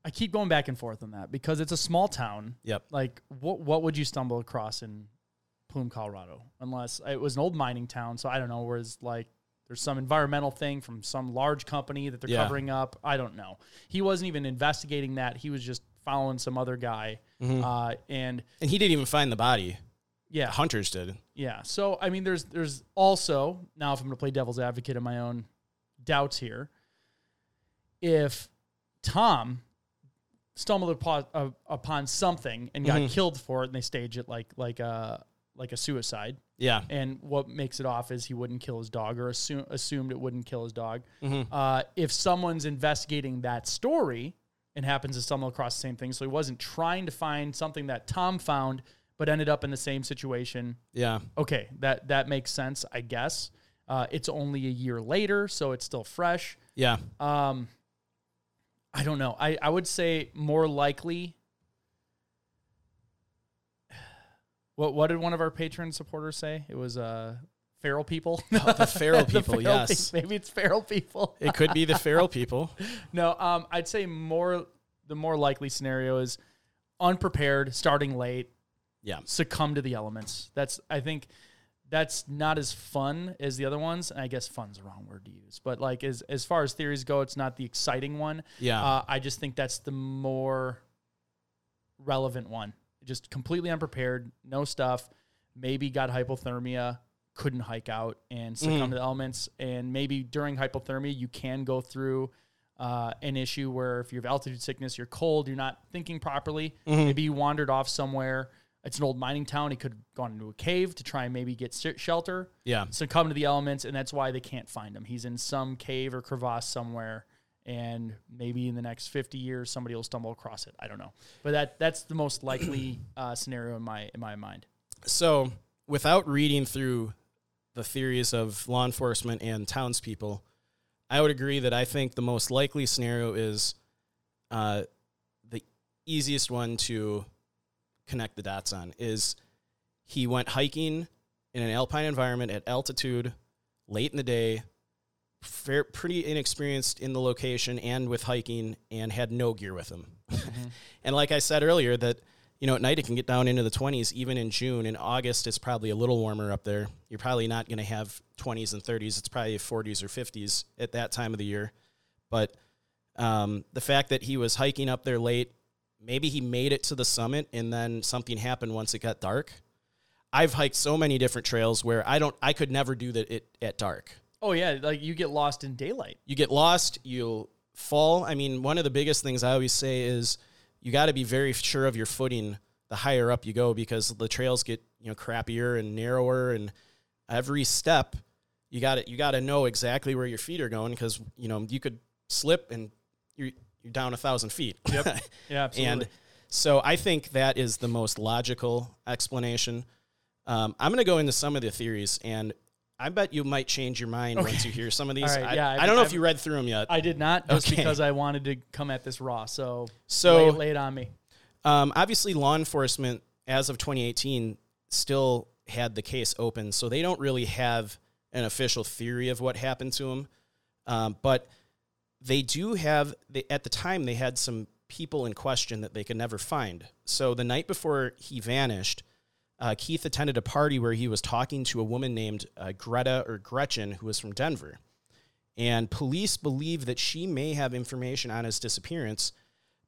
I keep going back and forth on that because it's a small town. yep, Like, what what would you stumble across in Plume, Colorado? Unless it was an old mining town, so I don't know. Whereas like there's some environmental thing from some large company that they're Yeah. covering up. I don't know. He wasn't even investigating that. He was just following some other guy. Mm-hmm. Uh, and and he didn't even find the body. yeah, Hunters did. yeah. So I mean, there's there's also now if I'm going to play devil's advocate in my own doubts here, if Tom stumbled upon, uh, upon something and got Mhm. killed for it, and they stage it like like a like a suicide, Yeah, and what makes it off is he wouldn't kill his dog or assume, assumed it wouldn't kill his dog. Mhm. Uh, if someone's investigating that story and happens to stumble across the same thing, so he wasn't trying to find something that Tom found, but ended up in the same situation. yeah, Okay, that that makes sense, I guess. Uh, it's only a year later, so it's still fresh. yeah. Um, I don't know. I, I would say more likely. What what did one of our patron supporters say? It was uh feral people. the feral The people, feral yes. pe- maybe it's feral people. It could be the feral people. no, um, I'd say more. The more likely scenario is unprepared, starting late, Yeah, succumb to the elements. That's I think that's not as fun as the other ones. And I guess fun's the wrong word to use, but like as as far as theories go, it's not the exciting one. yeah, Uh, I just think that's the more relevant one. Just completely unprepared, no stuff. Maybe got hypothermia, couldn't hike out and succumb Mhm. to the elements. And maybe during hypothermia, you can go through uh, an issue where if you have altitude sickness, you're cold, you're not thinking properly. Mhm. Maybe you wandered off somewhere. It's an old mining town. He could have gone into a cave to try and maybe get shelter yeah. succumb to the elements, and that's why they can't find him. He's in some cave or crevasse somewhere, and maybe in the next fifty years somebody will stumble across it. I don't know, but that that's the most likely uh, scenario in my in my mind. So, without reading through the theories of law enforcement and townspeople, I would agree that I think the most likely scenario is uh, the easiest one to connect the dots on is he went hiking in an alpine environment at altitude late in the day, fair, pretty inexperienced in the location and with hiking, and had no gear with him. and like I said earlier, that you know at night it can get down into the 20s even in June. In August, it's probably a little warmer up there. You're probably not going to have 20s and 30s. It's probably 40s or 50s at that time of the year. But um, the fact that he was hiking up there late, maybe he made it to the summit and then something happened once it got dark. I've hiked so many different trails where I don't I could never do that it at dark. Oh yeah, like you get lost in daylight. You get lost, you'll fall. I mean, one of the biggest things I always say is you got to be very sure of your footing the higher up you go because the trails get, you know, crappier and narrower and every step you got to you got to know exactly where your feet are going because, you know, you could slip and you're you're down a thousand feet. Yep. Yeah, absolutely. and so I think that is the most logical explanation. Um, I'm going to go into some of the theories, and I bet you might change your mind Okay. once you hear some of these. Right, I, yeah, I I've- don't know if I've- you read through them yet. I did not just Okay. because I wanted to come at this raw. So So- lay, lay it on me. Um, obviously, law enforcement, as of 2018, still had the case open, so they don't really have an official theory of what happened to him. Um, but they do have, they, at the time, they had some people in question that they could never find. So the night before he vanished, uh, Keith attended a party where he was talking to a woman named uh, Greta or Gretchen, who was from Denver. And police believe that she may have information on his disappearance,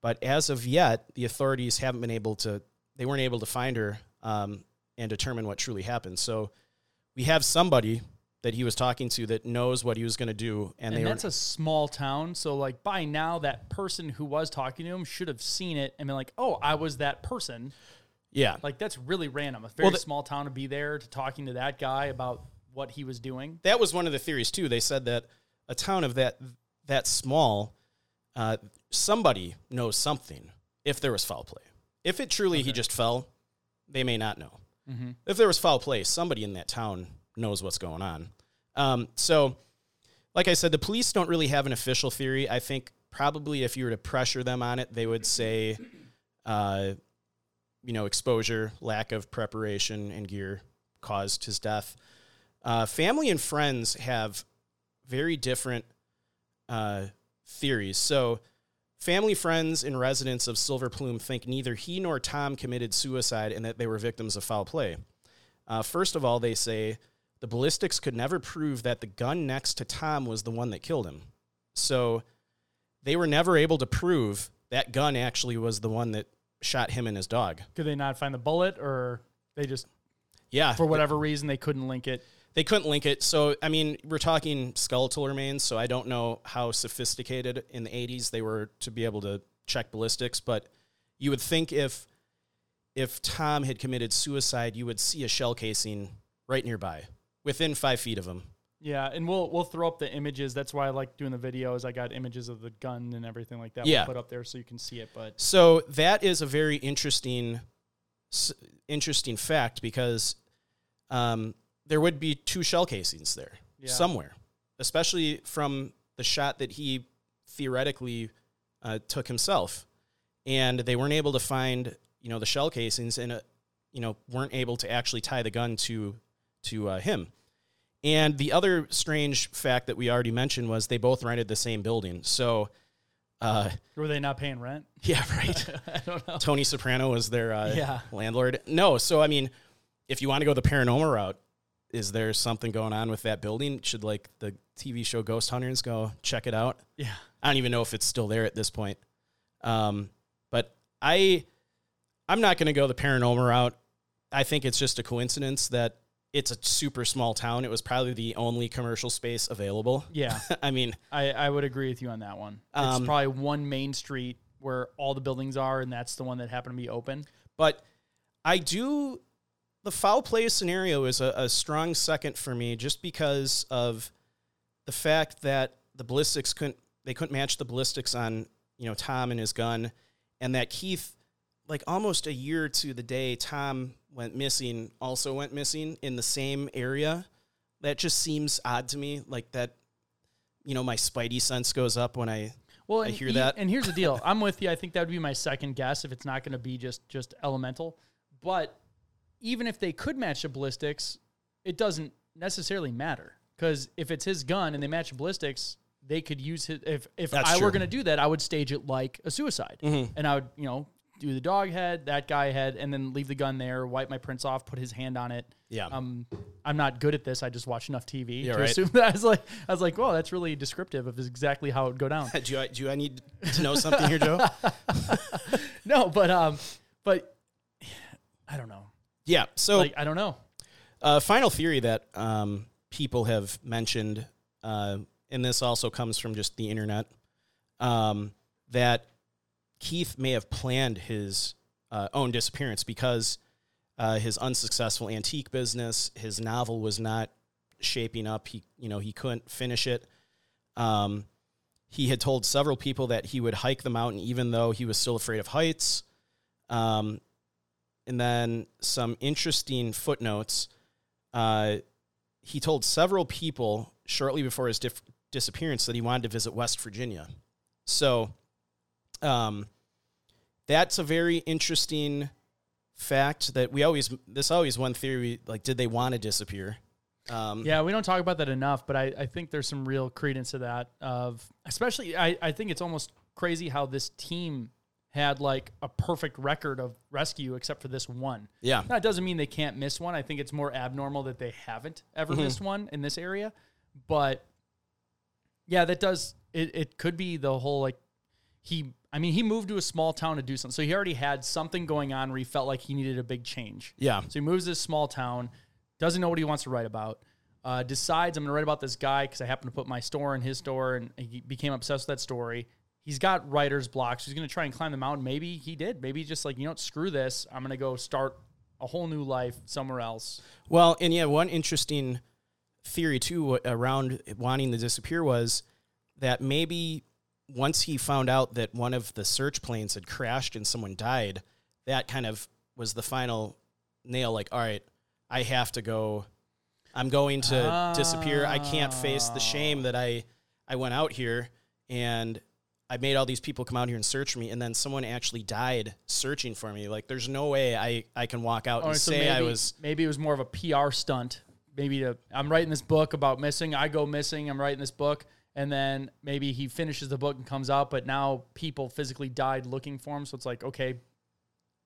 but as of yet, the authorities haven't been able to, they weren't able to find her um, and determine what truly happened. So we have somebody that he was talking to that knows what he was going to do. And, And they that's were, a small town, so like by now that person who was talking to him should have seen it and been like, "Oh, I was that person." Yeah. Like that's really random. A very the- small town to be there to talking to that guy about what he was doing. that was one of the theories too. They said that a town of that that small, uh, somebody knows something if there was foul play. If it truly he just fell, they may not know. Mm-hmm. If there was foul play, somebody in that town knows what's going on. Um, so, like I said, the police don't really have an official theory. I think probably if you were to pressure them on it, they would say, uh, you know, exposure, lack of preparation and gear caused his death. Uh, family and friends have very different uh, theories. So, family, friends, and residents of Silver Plume think neither he nor Tom committed suicide and that they were victims of foul play. Uh, first of all, they say the ballistics could never prove that the gun next to Tom was the one that killed him. So, they were never able to prove that gun actually was the one that shot him and his dog. Could they not find the bullet, or they just Yeah, for whatever reason they couldn't link it? They couldn't link it. So, I mean, we're talking skeletal remains, so I don't know how sophisticated in the 80s they were to be able to check ballistics, but you would think if if Tom had committed suicide, you would see a shell casing right nearby, within five feet of him. Yeah, and we'll we'll throw up the images. That's why I like doing the videos. I got images of the gun and everything like that. Yeah. we'll put up there so you can see it. But So that is a very interesting, interesting fact because um, there would be two shell casings there Yeah. somewhere, especially from the shot that he theoretically uh, took himself, and they weren't able to find you know the shell casings and uh, you know weren't able to actually tie the gun to to uh, him. And the other strange fact that we already mentioned was they both rented the same building. So, uh, were they not paying rent? yeah, right. I don't know. Tony Soprano was their uh, Yeah. landlord. No, so I mean, if you want to go the paranormal route, is there something going on with that building? Should like the TV show Ghost Hunters go check it out? Yeah, I don't even know if it's still there at this point. Um, but I, I'm not going to go the paranormal route. I think it's just a coincidence that it's a super small town. It was probably the only commercial space available. yeah. I mean, I, I would agree with you on that one. It's Um, probably one main street where all the buildings are, and that's the one that happened to be open. But I do the foul play scenario is a, a strong second for me just because of the fact that the ballistics couldn't they couldn't match the ballistics on you know Tom and his gun, and that Keith, like almost a year to the day Tom went missing, also went missing in the same area. That just seems odd to me. Like that, you know, my spidey sense goes up when I Well, I hear e- that. And here's the deal: I'm with you. I think that would be my second guess if it's not going to be just just elemental. But even if they could match the ballistics, it doesn't necessarily matter because if it's his gun and they match ballistics, they could use his. If if That's I were going to do that, I would stage it like a suicide, Mhm. and I would you know do the dog head, that guy head, and then leave the gun there, wipe my prints off, put his hand on it. yeah Um, I'm not good at this. I just watch enough TV Yeah, to right. assume that. I was like, I was like, well, that's really descriptive of exactly how it would go down. do I do I need to know something here, Joe? no, but um, but I don't know. Yeah. So Like I don't know. Uh, final theory that um, people have mentioned, uh, and this also comes from just the internet, um, that Keith may have planned his uh, own disappearance because uh, his unsuccessful antique business, his novel was not shaping up. He, you know, he couldn't finish it. Um, he had told several people that he would hike the mountain even though he was still afraid of heights. Um, and then some interesting footnotes. Uh, he told several people shortly before his dif- disappearance that he wanted to visit West Virginia. So, um, that's a very interesting fact that we always. This always one theory. Like, did they want to disappear? Um, Yeah, we don't talk about that enough, but I, I think there's some real credence to that. Of especially, I, I think it's almost crazy how this team had like a perfect record of rescue except for this one. yeah, That doesn't mean they can't miss one. I think it's more abnormal that they haven't ever Mm-hmm. missed one in this area. But yeah, that does it, it could be the whole like he I mean, he moved to a small town to do something. So he already had something going on where he felt like he needed a big change. yeah, So he moves to this small town, doesn't know what he wants to write about, uh, decides I'm going to write about this guy because I happen to put my store in his store and he became obsessed with that story. He's got writer's blocks. He's going to try and climb the mountain. Maybe he did. Maybe he's just like, you know what, screw this. I'm going to go start a whole new life somewhere else. Well, and yeah, one interesting theory too around wanting to disappear was that maybe once he found out that one of the search planes had crashed and someone died, that kind of was the final nail. Like, all right, I have to go. I'm going to disappear. I can't face the shame that I I went out here and I made all these people come out here and search for me, and then someone actually died searching for me. Like, there's no way I I can walk out and say maybe, I was maybe it was more of a PR stunt. Maybe to I'm writing this book about missing. I go missing. I'm writing this book, and then maybe he finishes the book and comes out, but now people physically died looking for him. So it's like, okay,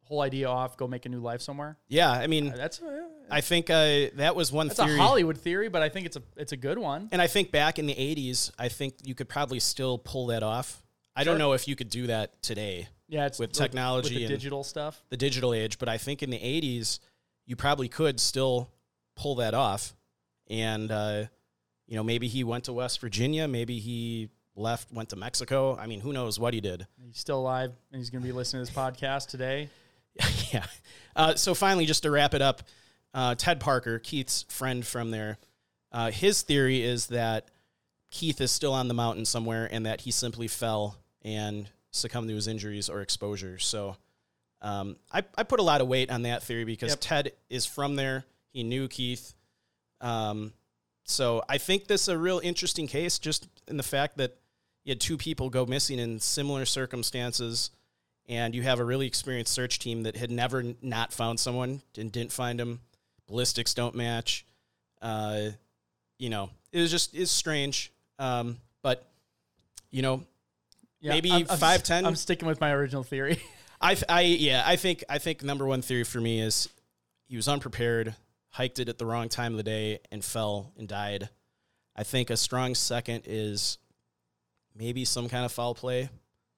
whole idea off. Go make a new life somewhere. Yeah, I mean, That's uh, I think uh, that was one that's theory. a Hollywood theory, but I think it's a it's a good one. and I think back in the 80s, I think you could probably still pull that off. I don't know if you could do that today, Yeah, it's with with technology with the and- digital stuff. the digital age, but I think in the 80s, you probably could still pull that off. And, uh, you know, maybe he went to West Virginia, maybe he left, went to Mexico. I mean, who knows what he did. He's still alive, and he's going to be listening to this podcast today. yeah. Uh, so finally, just to wrap it up, uh, Ted Parker, Keith's friend from there, uh, his theory is that Keith is still on the mountain somewhere and that he simply fell and succumbed to his injuries or exposure. So um, I, I put a lot of weight on that theory because Yep. Ted is from there. He knew Keith. Um, so I think this is a real interesting case just in the fact that you had two people go missing in similar circumstances and you have a really experienced search team that had never not found someone and didn't find them. Ballistics don't match. Uh, you know, it was just is strange. Um, but you know, Yeah, Maybe I'm- I'm, 5'10"? I'm sticking with my original theory. I, I, yeah, I think I think number one theory for me is he was unprepared, hiked it at the wrong time of the day, and fell and died. I think a strong second is maybe some kind of foul play.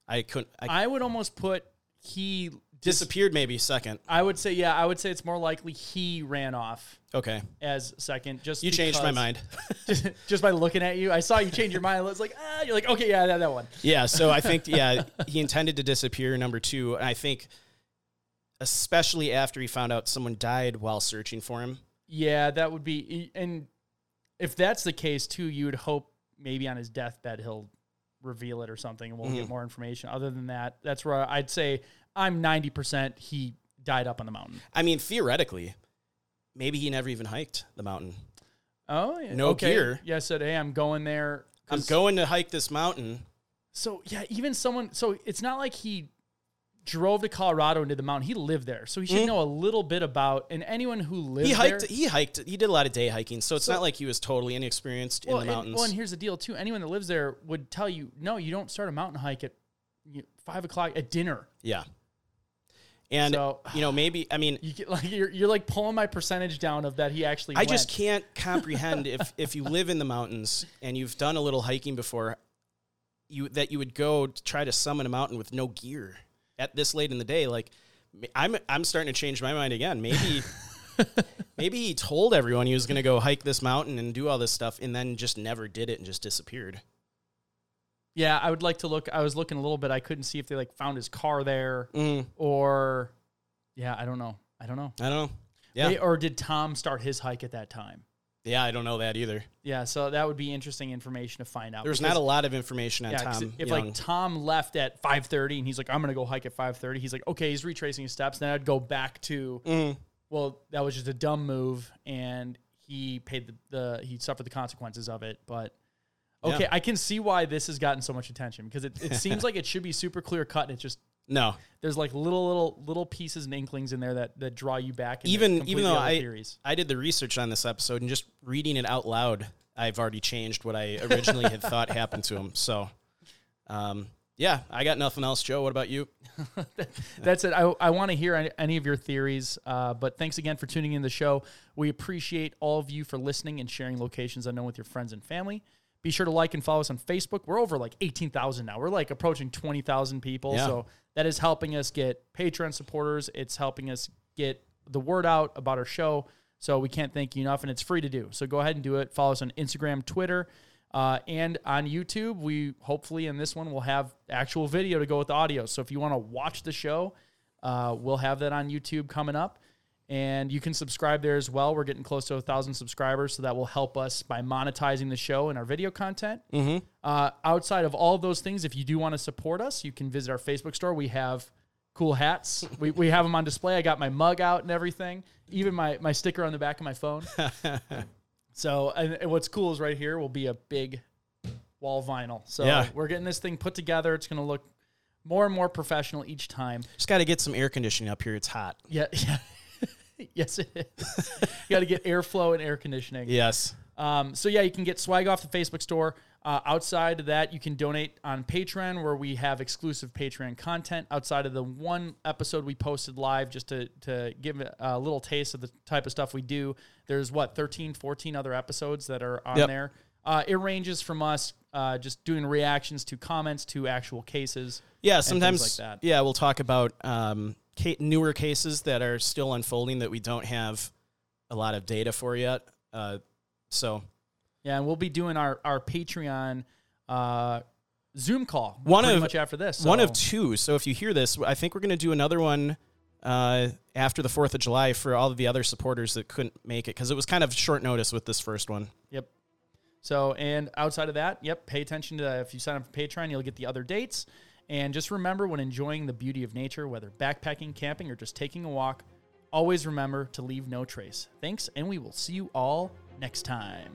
I couldn't. I I would almost put he disappeared. Maybe second. I would say, yeah, I would say it's more likely he ran off Okay, as second. Just you changed my mind. just, just by looking at you. I saw you change your mind. I was like, ah, you're like, okay, yeah, that, that one. Yeah, so I think yeah, he intended to disappear. Number two, and I think, especially after he found out someone died while searching for him. Yeah, that would be, and if that's the case too, you would hope maybe on his deathbed he'll reveal it or something, and we'll Mm-hmm. get more information. Other than that, that's where I'd say I'm 90 percent he died up on the mountain. I mean, theoretically, maybe he never even hiked the mountain. Oh, yeah. No okay. gear. Yeah, said, hey, I'm going there. I'm going to hike this mountain. So yeah, even someone. So it's not like he drove to Colorado and did the mountain. He lived there, so he should mm-hmm. know a little bit about. And anyone who lived. He hiked. there, He hiked. He did a lot of day hiking, so it's So- not like he was totally inexperienced well, in the and, mountains. well, and here's the deal too. Anyone that lives there would tell you, no, you don't start a mountain hike at you five o'clock at dinner. yeah, and So- you know maybe I mean You get like you're, you're like pulling my percentage down of that he actually. I just can't comprehend if if you live in the mountains and you've done a little hiking before, you that you would go to try to summon a mountain with no gear. At this late in the day, like I'm I'm starting to change my mind again. Maybe maybe he told everyone he was going to go hike this mountain and do all this stuff, and then just never did it and just disappeared. Yeah, I would like to look. I was looking a little bit. I couldn't see if they like found his car there Mm, or, yeah, I don't know. I don't know. I don't know. Yeah, They- or did Tom start his hike at that time? Yeah, I don't know that either. Yeah, so that would be interesting information to find out. There's because- not a lot of information on yeah, Tom. if Young. like Tom left at 5:30 and he's like, I'm gonna go hike at 5:30. He's like, okay, he's retracing his steps. Then I'd go back to, Mhm. well, that was just a dumb move, and he paid the, the he suffered the consequences of it. But okay, Yeah. I can see why this has gotten so much attention because it, it seems like it should be super clear cut. And it just no, there's like little little little pieces and inklings in there that that draw you back. even even though I theories. I did the research on this episode and just reading it out loud, I've already changed what I originally had thought happened to him. So, um, yeah, I got nothing else. Joe, what about you? That's it. I, I want to hear any, of your theories. Uh, but thanks again for tuning in the show. We appreciate all of you for listening and sharing locations unknown with your friends and family. Be sure to like and follow us on Facebook. We're over like 18,000 now. We're like approaching 20,000 people. Yeah. So that is helping us get Patreon supporters. It's helping us get the word out about our show. So we can't thank you enough, and it's free to do. So go ahead and do it. Follow us on Instagram, Twitter, uh, and on YouTube. We hopefully in this one we'll have actual video to go with the audio. So if you want to watch the show, uh, we'll have that on YouTube coming up, and you can subscribe there as well. We're getting close to a thousand subscribers, so that will help us by monetizing the show and our video content. Mm-hmm. Uh, outside of all of those things, if you do want to support us, you can visit our Facebook store. We have cool hats. we, we have them on display. I got my mug out and everything, even my, my sticker on the back of my phone. so, and, what's cool is right here will be a big wall vinyl. So Yeah. we're getting this thing put together. It's going to look more and more professional each time. Just got to get some air conditioning up here. It's hot. Yeah. yeah. yes, it is. you got to get airflow and air conditioning. Yes. Um, so yeah, you can get swag off the Facebook store. Uh, outside of that, you can donate on Patreon, where we have exclusive Patreon content. Outside of the one episode we posted live, just to to give a little taste of the type of stuff we do. There's what 13, 14 other episodes that are on Yep. there. Uh, it ranges from us uh, just doing reactions to comments to actual cases. Yeah. Sometimes. like that. Yeah, we'll talk about um, newer cases that are still unfolding that we don't have a lot of data for yet. Uh, so Yeah, and we'll be doing our our Patreon uh, Zoom call One pretty of- much after this. one of two. So if you hear this, I think we're going to do another one uh, after the Fourth of July for all of the other supporters that couldn't make it because it was kind of short notice with this first one. Yep. So, and outside of that, yep, pay attention to if you sign up for Patreon, you'll get the other dates. And just remember when enjoying the beauty of nature, whether backpacking, camping, or just taking a walk, always remember to leave no trace. Thanks, and we will see you all next time.